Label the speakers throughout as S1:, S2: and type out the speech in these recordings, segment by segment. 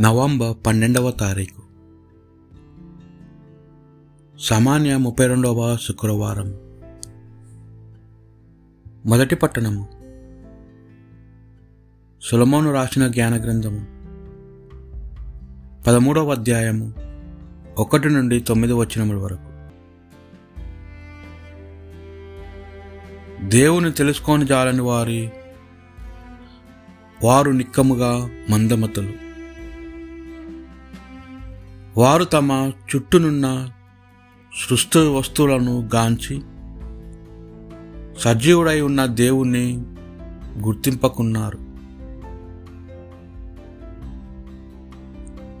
S1: November పన్నెండవ తారీఖు. సామాన్య ముప్పై రెండవ శుక్రవారం. మొదటి పట్టణము. సులమోను రాసిన జ్ఞాన గ్రంథము. పదమూడవ అధ్యాయము ఒకటి నుండి తొమ్మిది వచనముల వరకు. దేవుని తెలుసుకొని జాలని వారి వారు నిక్కముగా మందమతులు. వారు తమ చుట్టూనున్న సృష్టి వస్తువులను గాంచి సజీవుడై ఉన్న దేవుణ్ణి గుర్తింపకున్నారు.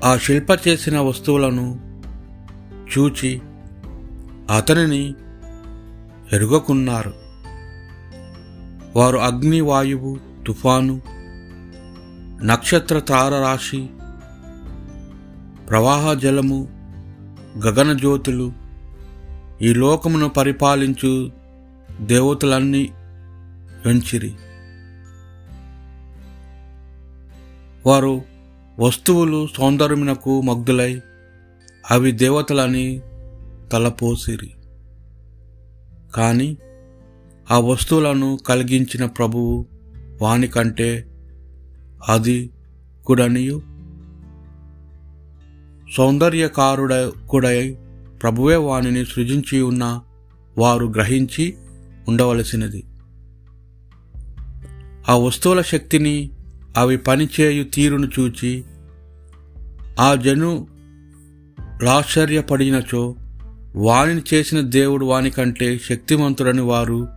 S1: ఆ శిల్ప చేసిన వస్తువులను చూచి అతనిని ఎరుగకున్నారు. వారు అగ్ని వాయువు తుఫాను నక్షత్ర తారరాశి ప్రవాహ జలము గగనజ్యోతులు ఈ లోకమును పరిపాలించు దేవతలన్నీ వెంచిరి. వారు వస్తువులు సౌందర్యమునకు మగ్ధులై అవి దేవతలని తలపోసిరి. కానీ ఆ వస్తువులను కలిగించిన ప్రభువు వానికంటే అది కుడనియు సౌందర్యకారుడ కుడై ప్రభువే వానిని సృజించి ఉన్న వారు గ్రహించి ఉండవలసినది. ఆ వస్తువుల శక్తిని అవి పనిచేయు తీరును చూచి ఆ జను లాశ్చర్యపడినచో వానిని చేసిన దేవుడు వానికంటే శక్తివంతుడని వారు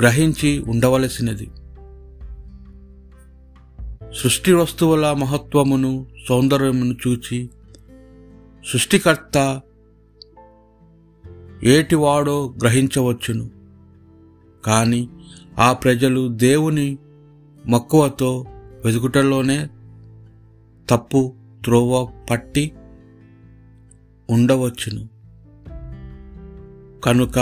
S1: గ్రహించి ఉండవలసినది. సృష్టి వస్తువుల మహత్వమును సౌందర్యమును చూచి సృష్టికర్త ఏటివాడో గ్రహించవచ్చును. కానీ ఆ ప్రజలు దేవుని మక్కువతో వెతుకుటలోనే తప్పు త్రోవ పట్టి ఉండవచ్చును. కనుక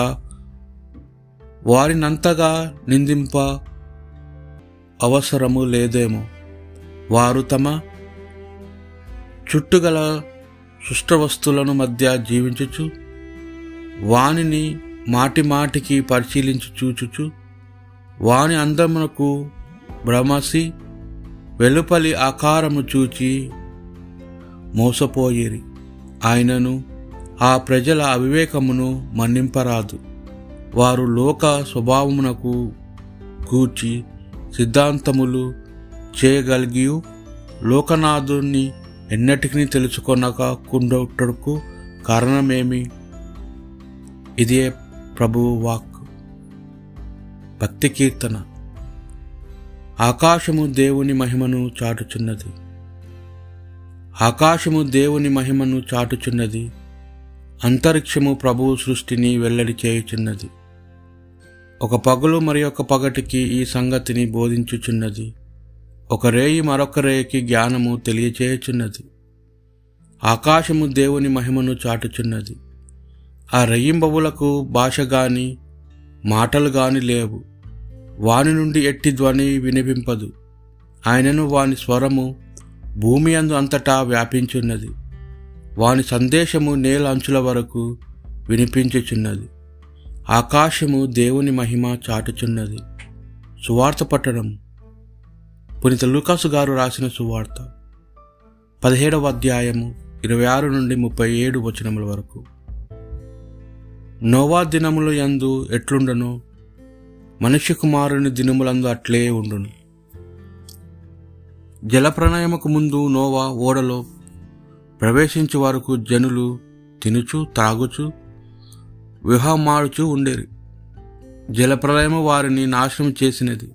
S1: వారినంతగా నిందింప అవసరము లేదేమో. వారు తమ చుట్టుగల వస్తువులను మధ్య జీవించుచు వానిని మాటి మాటికి పరిశీలించి చూచుచు వాని అందమునకు భ్రమసి వెలుపలి ఆకారము చూచి మోసపోయేరి. ఆయనను ఆ ప్రజల అవివేకమును మన్నింపరాదు. వారు లోక స్వభావమునకు కూర్చి సిద్ధాంతములు చేయగలిగి లోకనాథుని ఎన్నటికీ తెలుసుకొనక కుండొట్టుకు కారణమేమి? ఇదే ప్రభువు వాక్ భక్తి కీర్తన. ఆకాశము దేవుని మహిమను చాటుచున్నది. ఆకాశము దేవుని మహిమను చాటుచున్నది. అంతరిక్షము ప్రభువు సృష్టిని వెల్లడి చేయుచున్నది. ఒక పగులు మరి ఒక పగటికి ఈ సంగతిని బోధించుచున్నది. ఒక రేయి మరొక రేయికి జ్ఞానము తెలియచేయుచున్నది. ఆకాశము దేవుని మహిమను చాటుచున్నది. ఆ రెయ్యింబవులకు భాష గాని మాటలు గాని లేవు. వాని నుండి ఎట్టి ధ్వని వినిపింపదు. ఆయనను వాని స్వరము భూమి అందు అంతటా వ్యాపించున్నది. వాని సందేశము నేల అంచుల వరకు వినిపించుచున్నది. ఆకాశము దేవుని మహిమ చాటుచున్నది. సువార్త పట్టణం పునిత లూకాసు గారు రాసిన సువార్త. పదిహేడవ అధ్యాయము ఇరవై ఆరు నుండి ముప్పై ఏడు వచనముల వరకు. నోవా దినముల యందు ఎట్లుండను? మనుష్య కుమారుని దినములందు అట్లే ఉండును. జలప్రణయముకు ముందు నోవా ఓడలో ప్రవేశించే వరకు జనులు తినుచు త్రాగుచు విహమాడుచు జల జలప్రలయము వారిని నాశనం చేసినది.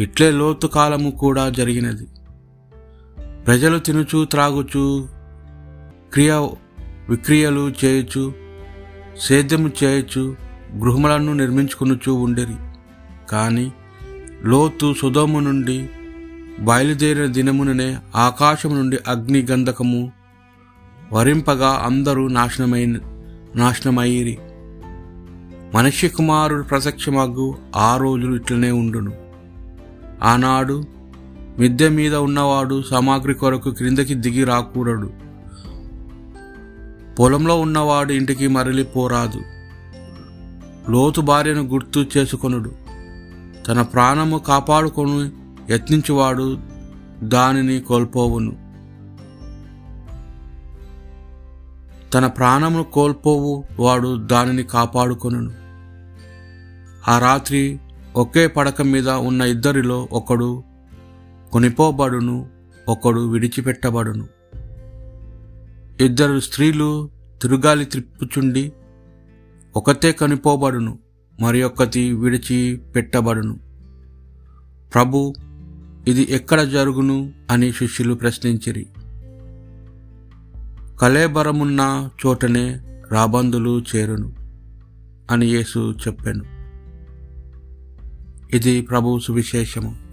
S1: ఇట్లే లోతు కాలము కూడా జరిగినది. ప్రజలు తినుచు త్రాగుచు క్రియ విక్రియలు చేయొచ్చు సేద్యము చేయొచ్చు గృహములను నిర్మించుకునుచు ఉండేరి. కానీ లోతు సుధోము నుండి బయలుదేరిన దినముననే ఆకాశము నుండి అగ్ని గంధకము వరింపగా అందరూ నాశనమై నాశనమయ్యిరి. మనిషి కుమారుడు ప్రత్యక్షమగ్గు ఆ రోజులు ఇట్లనే ఉండును. ఆనాడు మిద్దె మీద ఉన్నవాడు సామాగ్రి కొరకు క్రిందకి దిగి రాకూడదు పొలంలో ఉన్నవాడు ఇంటికి మరలిపోరాదు లోతు భార్యను గుర్తు చేసుకొనుడు. తన ప్రాణము కాపాడుకొని యత్నించువాడు దానిని కోల్పోవును. తన ప్రాణమును కోల్పోవు వాడు దానిని కాపాడుకొనును. ఆ రాత్రి ఒకే పడక మీద ఉన్న ఇద్దరిలో ఒకడు కొనిపోబడును ఒకడు విడిచిపెట్టబడును. ఇద్దరు స్త్రీలు తిరుగాలి త్రిప్పుచుండి ఒకతే కనిపోబడును మరి ఒక్కటి విడిచి పెట్టబడును ప్రభు ఇది ఎక్కడ జరుగును అని శిష్యులు ప్రశ్నించిరి. కలేబరమున్న చోటనే రాబందులు చేరును అని యేసు చెప్పాను. ఇది ప్రభు సువిశేషము.